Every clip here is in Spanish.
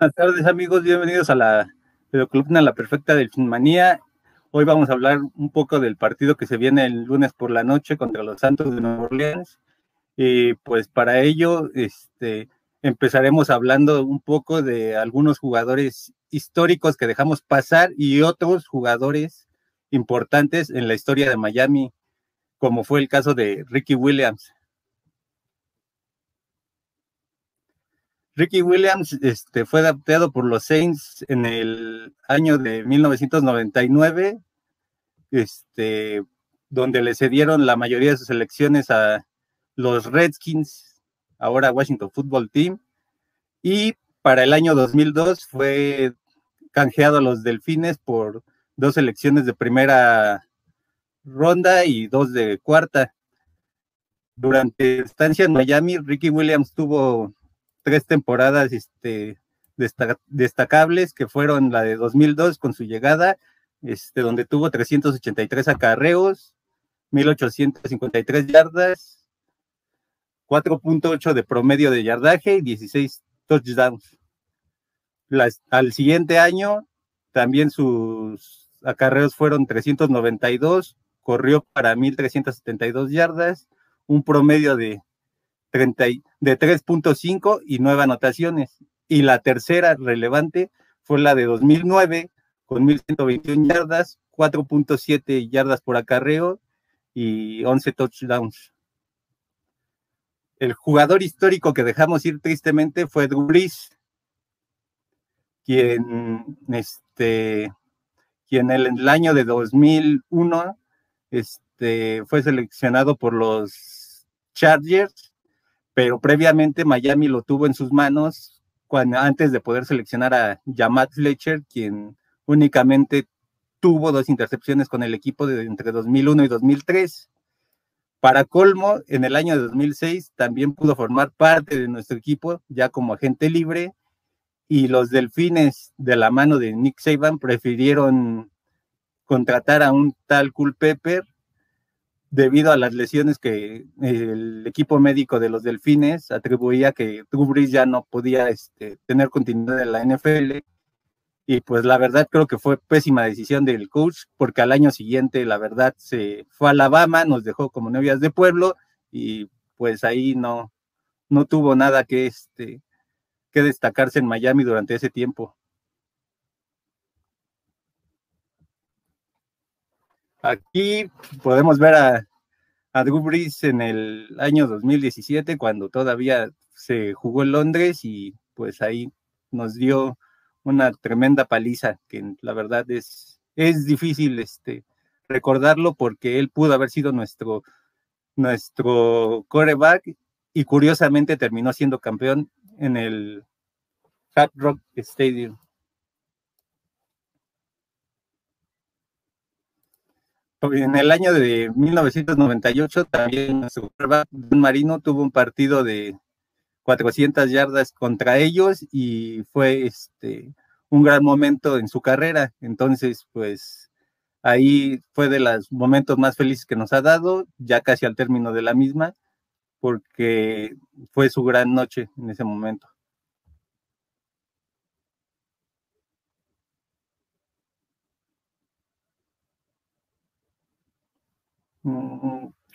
Buenas tardes amigos, bienvenidos a la columna La Perfecta del Finmanía. Hoy vamos a hablar un poco del partido que se viene el lunes por la noche contra los Santos de Nueva Orleans. Y pues para ello este, empezaremos hablando un poco de algunos jugadores históricos que dejamos pasar y otros jugadores importantes en la historia de Miami, como fue el caso de Ricky Williams. Ricky Williams este, fue adaptado por los Saints en el año de 1999, este, donde le cedieron la mayoría de sus elecciones a los Redskins, ahora Washington Football Team, y para el año 2002 fue canjeado a los Delfines por dos elecciones de primera ronda y dos de cuarta. Durante estancia en Miami, Ricky Williams tuvo tres temporadas este, destacables, que fueron la de 2002 con su llegada, este, donde tuvo 383 acarreos, 1853 yardas, 4.8 de promedio de yardaje y 16 touchdowns. al siguiente año, también sus acarreos fueron 392, corrió para 1372 yardas, un promedio de de 3.5 y nueve anotaciones. Y la tercera relevante fue la de 2009 con 1.121 yardas, 4.7 yardas por acarreo y 11 touchdowns. El jugador histórico que dejamos ir tristemente fue Drew Brees, quien, este, quien en el año de 2001 este, fue seleccionado por los Chargers pero previamente Miami lo tuvo en sus manos cuando, antes de poder seleccionar a Jamat Fletcher, quien únicamente tuvo dos intercepciones con el equipo de entre 2001 y 2003. Para colmo, en el año de 2006 también pudo formar parte de nuestro equipo ya como agente libre y los Delfines de la mano de Nick Saban prefirieron contratar a un tal Culpepper debido a las lesiones que el equipo médico de los Delfines atribuía que Drew ya no podía este, tener continuidad en la NFL. Y pues la verdad creo que fue pésima decisión del coach, porque al año siguiente la verdad se fue a Alabama, nos dejó como novias de pueblo y pues ahí no, no tuvo nada que, este, que destacarse en Miami durante ese tiempo. Aquí podemos ver a, a Drew Brees en el año 2017, cuando todavía se jugó en Londres y pues ahí nos dio una tremenda paliza, que la verdad es, es difícil este, recordarlo porque él pudo haber sido nuestro, nuestro coreback y curiosamente terminó siendo campeón en el Hard Rock Stadium. En el año de 1998 también su Marino tuvo un partido de 400 yardas contra ellos y fue este un gran momento en su carrera. Entonces, pues ahí fue de los momentos más felices que nos ha dado, ya casi al término de la misma, porque fue su gran noche en ese momento.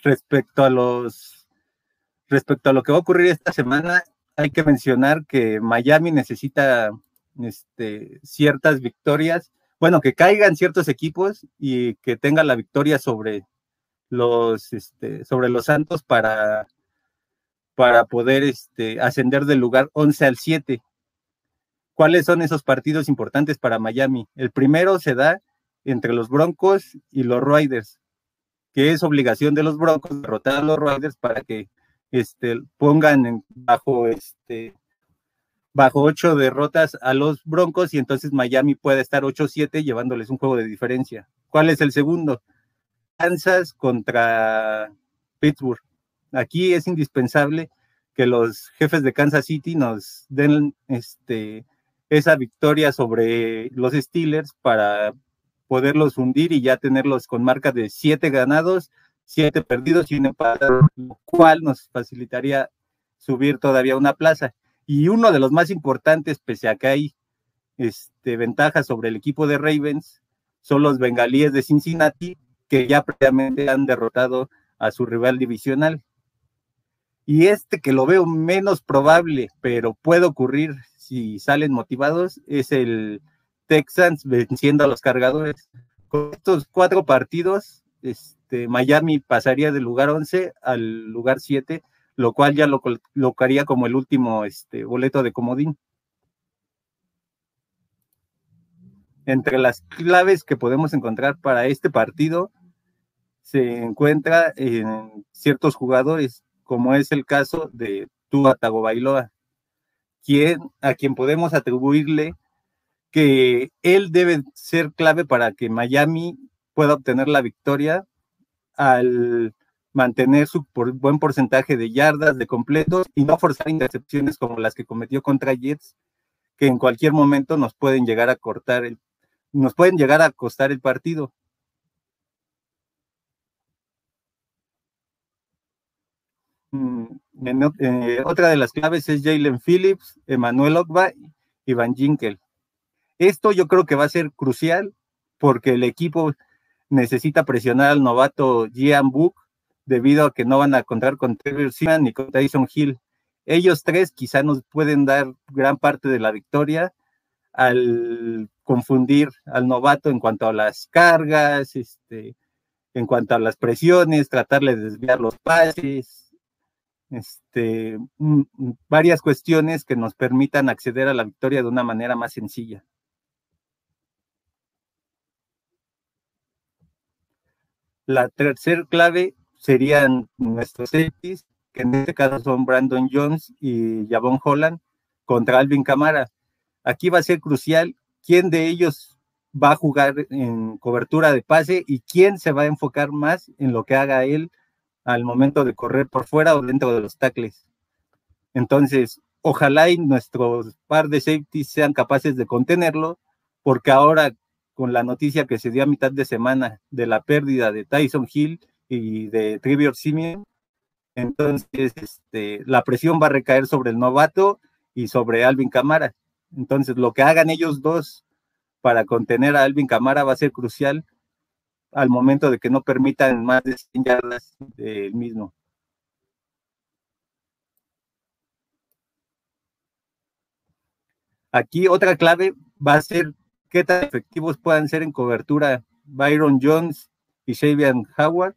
Respecto a los respecto a lo que va a ocurrir esta semana, hay que mencionar que Miami necesita este, ciertas victorias, bueno, que caigan ciertos equipos y que tenga la victoria sobre los, este, sobre los Santos para, para poder este, ascender del lugar 11 al 7. ¿Cuáles son esos partidos importantes para Miami? El primero se da entre los Broncos y los Raiders que es obligación de los Broncos derrotar a los Raiders para que este, pongan bajo este bajo ocho derrotas a los Broncos y entonces Miami puede estar 8-7 llevándoles un juego de diferencia. ¿Cuál es el segundo? Kansas contra Pittsburgh. Aquí es indispensable que los jefes de Kansas City nos den este, esa victoria sobre los Steelers para poderlos hundir y ya tenerlos con marca de siete ganados, siete perdidos y un empate, lo cual nos facilitaría subir todavía una plaza. Y uno de los más importantes, pese a que hay este, ventaja sobre el equipo de Ravens son los bengalíes de Cincinnati, que ya previamente han derrotado a su rival divisional. Y este que lo veo menos probable, pero puede ocurrir si salen motivados, es el Texans venciendo a los cargadores. Con estos cuatro partidos, este, Miami pasaría del lugar 11 al lugar 7, lo cual ya lo colocaría como el último este, boleto de comodín. Entre las claves que podemos encontrar para este partido se encuentra en ciertos jugadores como es el caso de Tua Tagovailoa, quien, a quien podemos atribuirle que él debe ser clave para que Miami pueda obtener la victoria al mantener su buen porcentaje de yardas, de completos y no forzar intercepciones como las que cometió contra Jets, que en cualquier momento nos pueden llegar a cortar el, nos pueden llegar a costar el partido. Mm, eh, otra de las claves es Jalen Phillips, Emmanuel Ogba y Van Jinkel. Esto yo creo que va a ser crucial porque el equipo necesita presionar al novato Gian Book debido a que no van a contar con Trevor Seaman ni con Tyson Hill. Ellos tres quizá nos pueden dar gran parte de la victoria al confundir al novato en cuanto a las cargas, este, en cuanto a las presiones, tratarle de desviar los pases, este, mm, mm, varias cuestiones que nos permitan acceder a la victoria de una manera más sencilla. La tercera clave serían nuestros safeties, que en este caso son Brandon Jones y Javon Holland, contra Alvin Camara. Aquí va a ser crucial quién de ellos va a jugar en cobertura de pase y quién se va a enfocar más en lo que haga él al momento de correr por fuera o dentro de los tackles. Entonces, ojalá nuestros par de safeties sean capaces de contenerlo, porque ahora con la noticia que se dio a mitad de semana de la pérdida de Tyson Hill y de Trevor Simeon, entonces este, la presión va a recaer sobre el novato y sobre Alvin Camara. Entonces, lo que hagan ellos dos para contener a Alvin Camara va a ser crucial al momento de que no permitan más de 100 yardas del mismo. Aquí otra clave va a ser qué tan efectivos puedan ser en cobertura Byron Jones y Shavian Howard,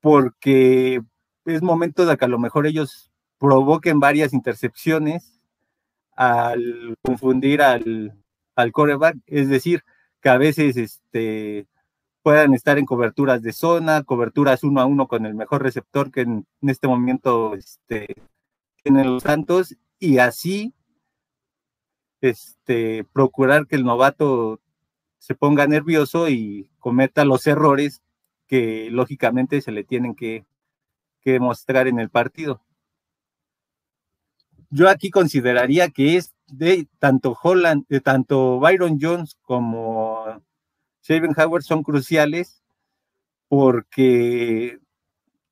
porque es momento de que a lo mejor ellos provoquen varias intercepciones al confundir al, al coreback, es decir, que a veces este, puedan estar en coberturas de zona, coberturas uno a uno con el mejor receptor que en, este momento este, tienen los Santos, y así este, procurar que el novato se ponga nervioso y cometa los errores que lógicamente se le tienen que, que mostrar en el partido. Yo aquí consideraría que es de tanto Holland, de tanto Byron Jones como Shaven Howard son cruciales porque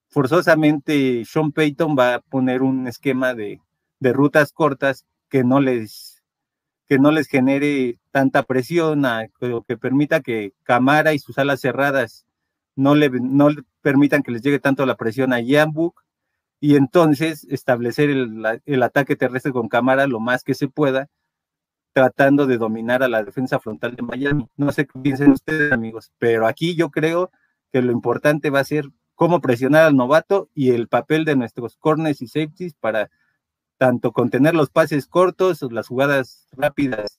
forzosamente Sean Payton va a poner un esquema de, rutas cortas que no les que no les genere tanta presión, a, que permita que Camara y sus alas cerradas no le, no permitan que les llegue tanto la presión a Yambuk y entonces establecer el, el, ataque terrestre con Camara lo más que se pueda tratando de dominar a la defensa frontal de Miami. No sé qué piensen ustedes, amigos, pero aquí yo creo que lo importante va a ser cómo presionar al novato y el papel de nuestros corners y safeties para tanto contener los pases cortos, las jugadas rápidas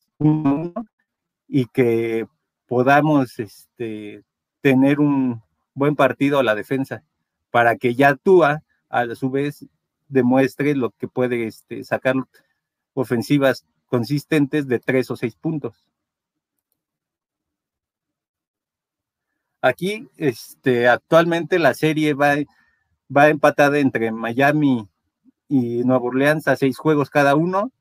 y que podamos este, tener un buen partido a la defensa para que ya Tua a su vez demuestre lo que puede este, sacar ofensivas consistentes de tres o seis puntos. Aquí, este, actualmente la serie va, va empatada entre Miami y Nueva Orleans a seis juegos cada uno,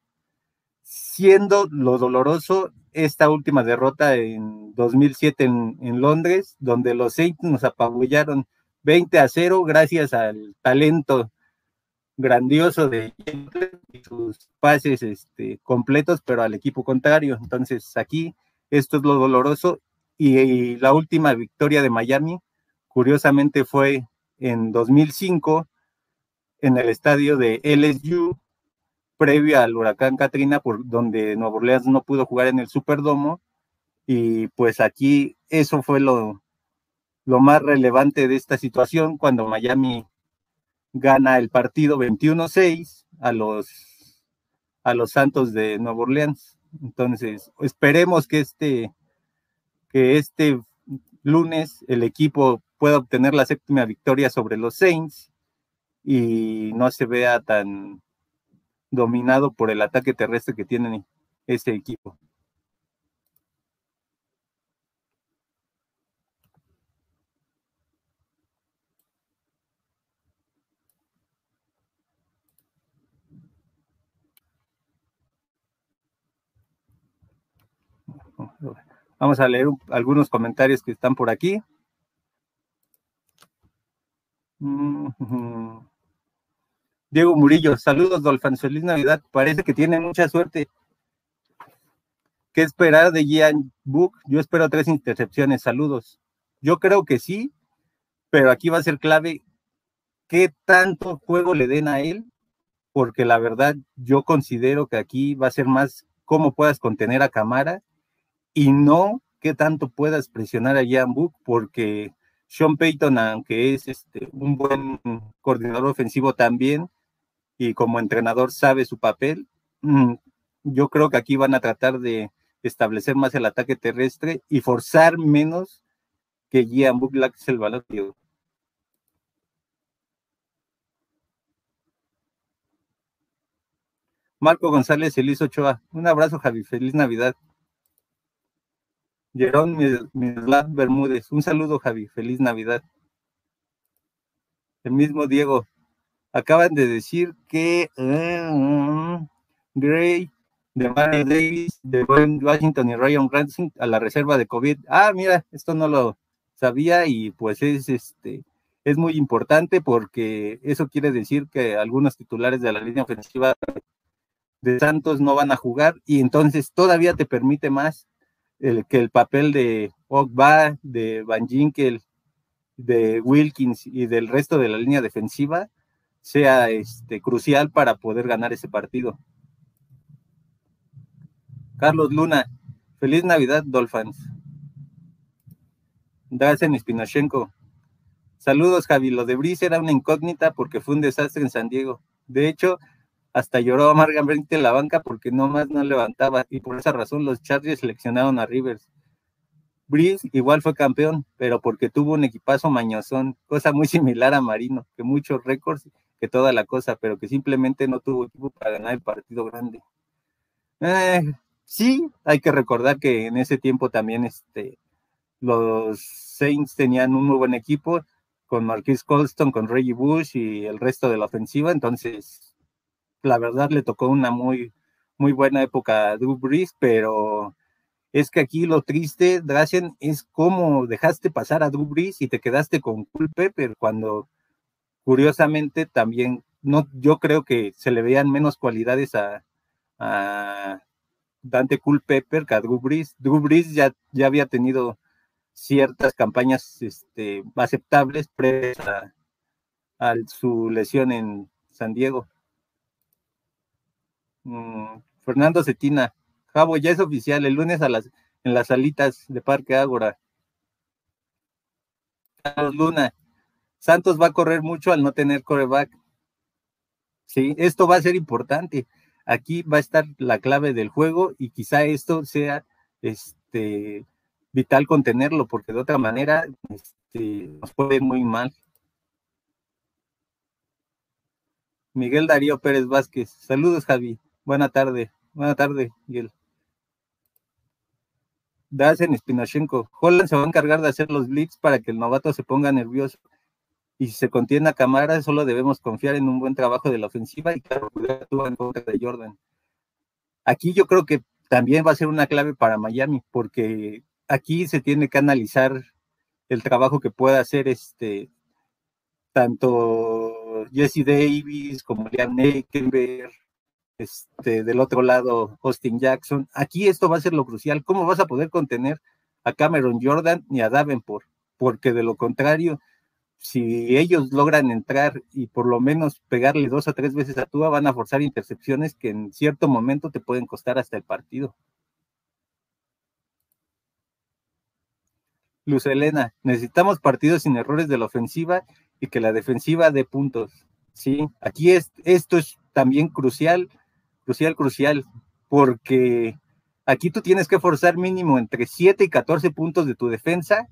siendo lo doloroso esta última derrota en 2007 en, en Londres, donde los Saints nos apabullaron 20 a 0 gracias al talento grandioso de sus pases este, completos, pero al equipo contrario. Entonces aquí esto es lo doloroso. Y, la última victoria de Miami, curiosamente, fue en 2005 en el estadio de LSU, previo al huracán Katrina, por donde Nueva Orleans no pudo jugar en el Superdomo. Y pues aquí eso fue lo, lo más relevante de esta situación cuando Miami gana el partido 21-6 a los, a los Santos de Nueva Orleans. Entonces, esperemos que este, que este lunes el equipo pueda obtener la séptima victoria sobre los Saints y no se vea tan dominado por el ataque terrestre que tiene este equipo. Vamos a leer algunos comentarios que están por aquí. Diego Murillo, saludos, Dolphins, feliz Navidad. Parece que tiene mucha suerte. ¿Qué esperar de Gian Book? Yo espero tres intercepciones, saludos. Yo creo que sí, pero aquí va a ser clave qué tanto juego le den a él, porque la verdad yo considero que aquí va a ser más cómo puedas contener a Camara y no qué tanto puedas presionar a Jan Book, porque Sean Payton, aunque es este, un buen coordinador ofensivo también, y como entrenador sabe su papel, mm, yo creo que aquí van a tratar de establecer más el ataque terrestre y forzar menos que Gian es el valor. Marco González, Elis Ochoa. Un abrazo, Javi. Feliz Navidad. Jerón Mislav Bermúdez. Un saludo, Javi. Feliz Navidad. El mismo Diego. Acaban de decir que uh, Gray, de Mario Davis, de Washington y Ryan Ransom a la reserva de COVID. Ah, mira, esto no lo sabía y pues es este es muy importante porque eso quiere decir que algunos titulares de la línea ofensiva de Santos no van a jugar y entonces todavía te permite más el, que el papel de Ogba, de Van Ginkel, de Wilkins y del resto de la línea defensiva sea este, crucial para poder ganar ese partido. Carlos Luna, feliz Navidad, Dolphins. Dazen Spinochenko. Saludos, Javi. Lo de Brice era una incógnita porque fue un desastre en San Diego. De hecho, hasta lloró amargamente en la banca porque nomás no levantaba y por esa razón los Chargers seleccionaron a Rivers. Breeze igual fue campeón, pero porque tuvo un equipazo mañosón, cosa muy similar a Marino, que muchos récords, toda la cosa, pero que simplemente no tuvo equipo para ganar el partido grande. Eh, sí, hay que recordar que en ese tiempo también este, los Saints tenían un muy buen equipo con Marquis Colston, con Reggie Bush y el resto de la ofensiva, entonces la verdad le tocó una muy, muy buena época a Drew Brees, pero es que aquí lo triste, Dracian, es cómo dejaste pasar a Drew Brees y te quedaste con Culpepper cuando curiosamente también no, yo creo que se le veían menos cualidades a, Dante Culpepper que a Drew Brees. Drew Brees ya, ya había tenido ciertas campañas este, aceptables previas a su lesión en San Diego. Mm, Fernando Cetina, Javo, ya es oficial, el lunes a las, en las salitas de Parque Ágora. Carlos Luna, Santos va a correr mucho al no tener coreback. Sí, esto va a ser importante. Aquí va a estar la clave del juego y quizá esto sea este, vital contenerlo, porque de otra manera este, nos puede ir muy mal. Miguel Darío Pérez Vázquez, saludos Javi. Buena tarde, buena tarde, Miguel. Dazen Spinachenko. Holland se va a encargar de hacer los blitz para que el novato se ponga nervioso. Y si se contiene a cámara, solo debemos confiar en un buen trabajo de la ofensiva y claro, tuvo en contra de Jordan. Aquí yo creo que también va a ser una clave para Miami, porque aquí se tiene que analizar el trabajo que pueda hacer este tanto Jesse Davis, como Liam Neckenberg, este, del otro lado Austin Jackson. Aquí esto va a ser lo crucial. ¿Cómo vas a poder contener a Cameron Jordan ni a Davenport? Porque de lo contrario, si ellos logran entrar y por lo menos pegarle dos o tres veces a Tua, van a forzar intercepciones que en cierto momento te pueden costar hasta el partido. Luz Elena, necesitamos partidos sin errores de la ofensiva y que la defensiva dé puntos. Sí, aquí es, esto es también crucial, crucial, crucial, porque aquí tú tienes que forzar mínimo entre 7 y 14 puntos de tu defensa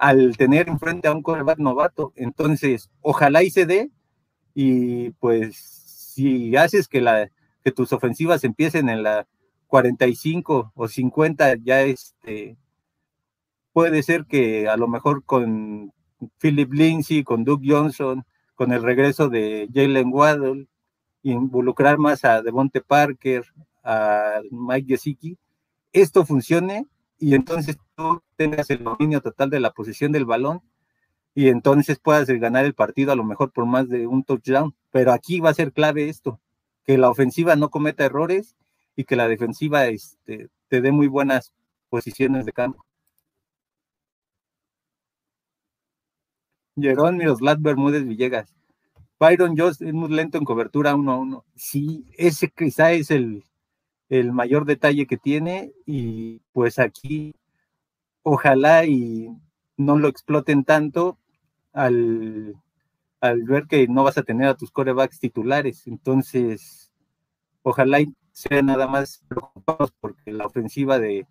al tener enfrente a un quarterback novato. Entonces, ojalá y se dé, y pues si haces que, la, que tus ofensivas empiecen en la 45 o 50, ya este, puede ser que a lo mejor con Philip Lindsay, con Doug Johnson, con el regreso de Jalen Waddle, involucrar más a Devonte Parker, a Mike Gesicki, esto funcione y entonces tú tengas el dominio total de la posición del balón y entonces puedas ganar el partido a lo mejor por más de un touchdown. Pero aquí va a ser clave esto, que la ofensiva no cometa errores y que la defensiva este, te dé muy buenas posiciones de campo. Jerón Miroslav Bermúdez Villegas. Byron Jones es muy lento en cobertura uno a uno. Sí, ese quizá es el, el mayor detalle que tiene y pues aquí ojalá y no lo exploten tanto al, al ver que no vas a tener a tus corebacks titulares. Entonces, ojalá y sea nada más preocupados porque la ofensiva de,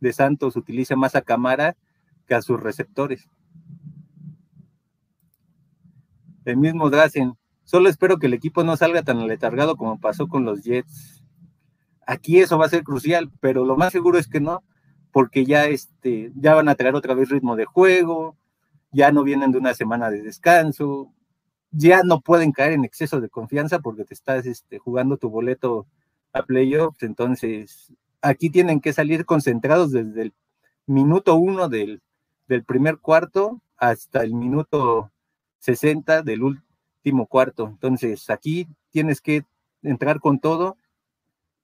de Santos utiliza más a Camara que a sus receptores. El mismo Drazen. Solo espero que el equipo no salga tan aletargado como pasó con los Jets. Aquí eso va a ser crucial, pero lo más seguro es que no, porque ya, este, ya van a traer otra vez ritmo de juego, ya no vienen de una semana de descanso, ya no pueden caer en exceso de confianza porque te estás este, jugando tu boleto a playoffs, entonces aquí tienen que salir concentrados desde el minuto uno del, del primer cuarto hasta el minuto 60 del último cuarto. Entonces aquí tienes que entrar con todo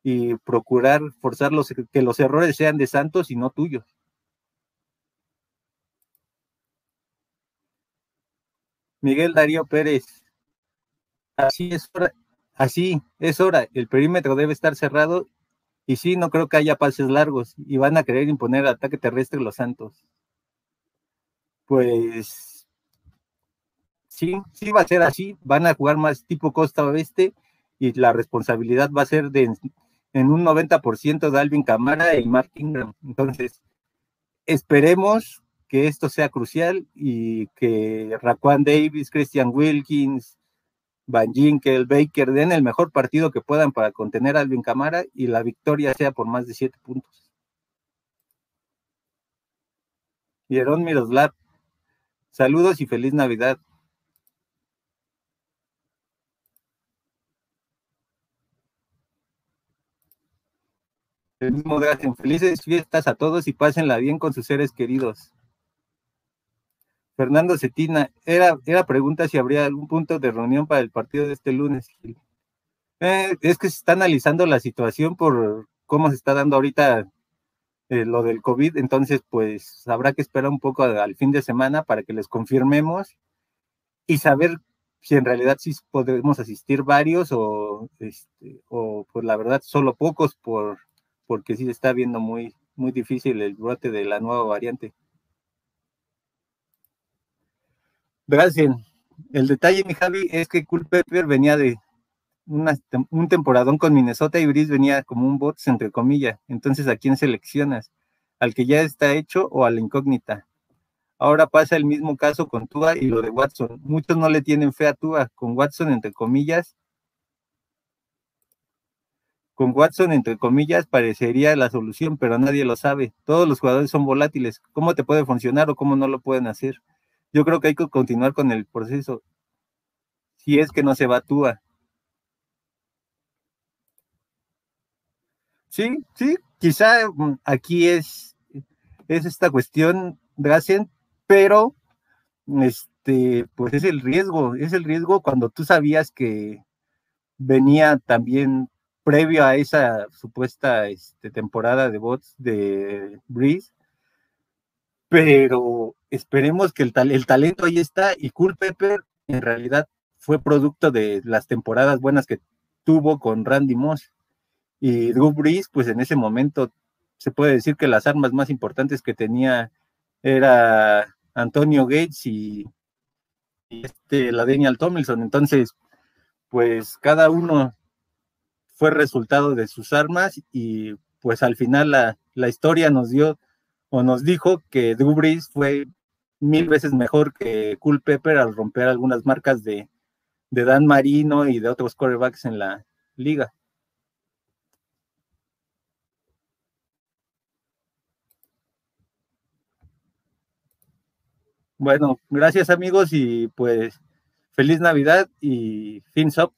y procurar forzar los, que los errores sean de Santos y no tuyos. Miguel Darío Pérez. Así es hora, así es hora. El perímetro debe estar cerrado y sí, no creo que haya pases largos y van a querer imponer ataque terrestre los Santos. Pues sí, sí va a ser así. Van a jugar más tipo costa oeste y la responsabilidad va a ser de en un 90% de Alvin Camara y Mark Ingram. Entonces, esperemos que esto sea crucial y que Raquan Davis, Christian Wilkins, Van Ginkel, Baker den el mejor partido que puedan para contener a Alvin Camara y la victoria sea por más de siete puntos. Hierón Miroslav, saludos y feliz Navidad. El mismo Felices fiestas a todos y pásenla bien con sus seres queridos. Fernando Cetina, era, era pregunta si habría algún punto de reunión para el partido de este lunes. Eh, es que se está analizando la situación por cómo se está dando ahorita eh, lo del COVID, entonces pues habrá que esperar un poco al fin de semana para que les confirmemos y saber si en realidad sí podemos asistir varios o, este, o pues la verdad solo pocos por porque sí se está viendo muy, muy difícil el brote de la nueva variante. Gracias. El detalle, mi Javi, es que Culpepper venía de un temporadón con Minnesota y Brice venía como un bot, entre comillas. Entonces, ¿a quién seleccionas? ¿Al que ya está hecho o a la incógnita? Ahora pasa el mismo caso con Tua y lo de Watson. Muchos no le tienen fe a Tua. Con Watson, entre comillas, con Watson, entre comillas, parecería la solución, pero nadie lo sabe. Todos los jugadores son volátiles. ¿Cómo te puede funcionar o cómo no lo pueden hacer? Yo creo que hay que continuar con el proceso. Si es que no se batúa. Sí, sí, quizá mm, aquí es, es esta cuestión, Gracien, pero este, pues es el riesgo, es el riesgo cuando tú sabías que venía también previo a esa supuesta este, temporada de bots de Breeze, pero esperemos que el, el talento ahí está y Cool Pepper en realidad fue producto de las temporadas buenas que tuvo con Randy Moss. Y Drew Brees, pues en ese momento se puede decir que las armas más importantes que tenía era Antonio Gates y, este, la Daniel Tomlinson. Entonces, pues cada uno fue resultado de sus armas y pues al final la, la historia nos dio o nos dijo que Drew Brees fue mil veces mejor que Cool Pepper al romper algunas marcas de, de Dan Marino y de otros quarterbacks en la liga. Bueno, gracias amigos y pues feliz Navidad y fins up.